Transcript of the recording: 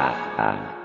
yeah,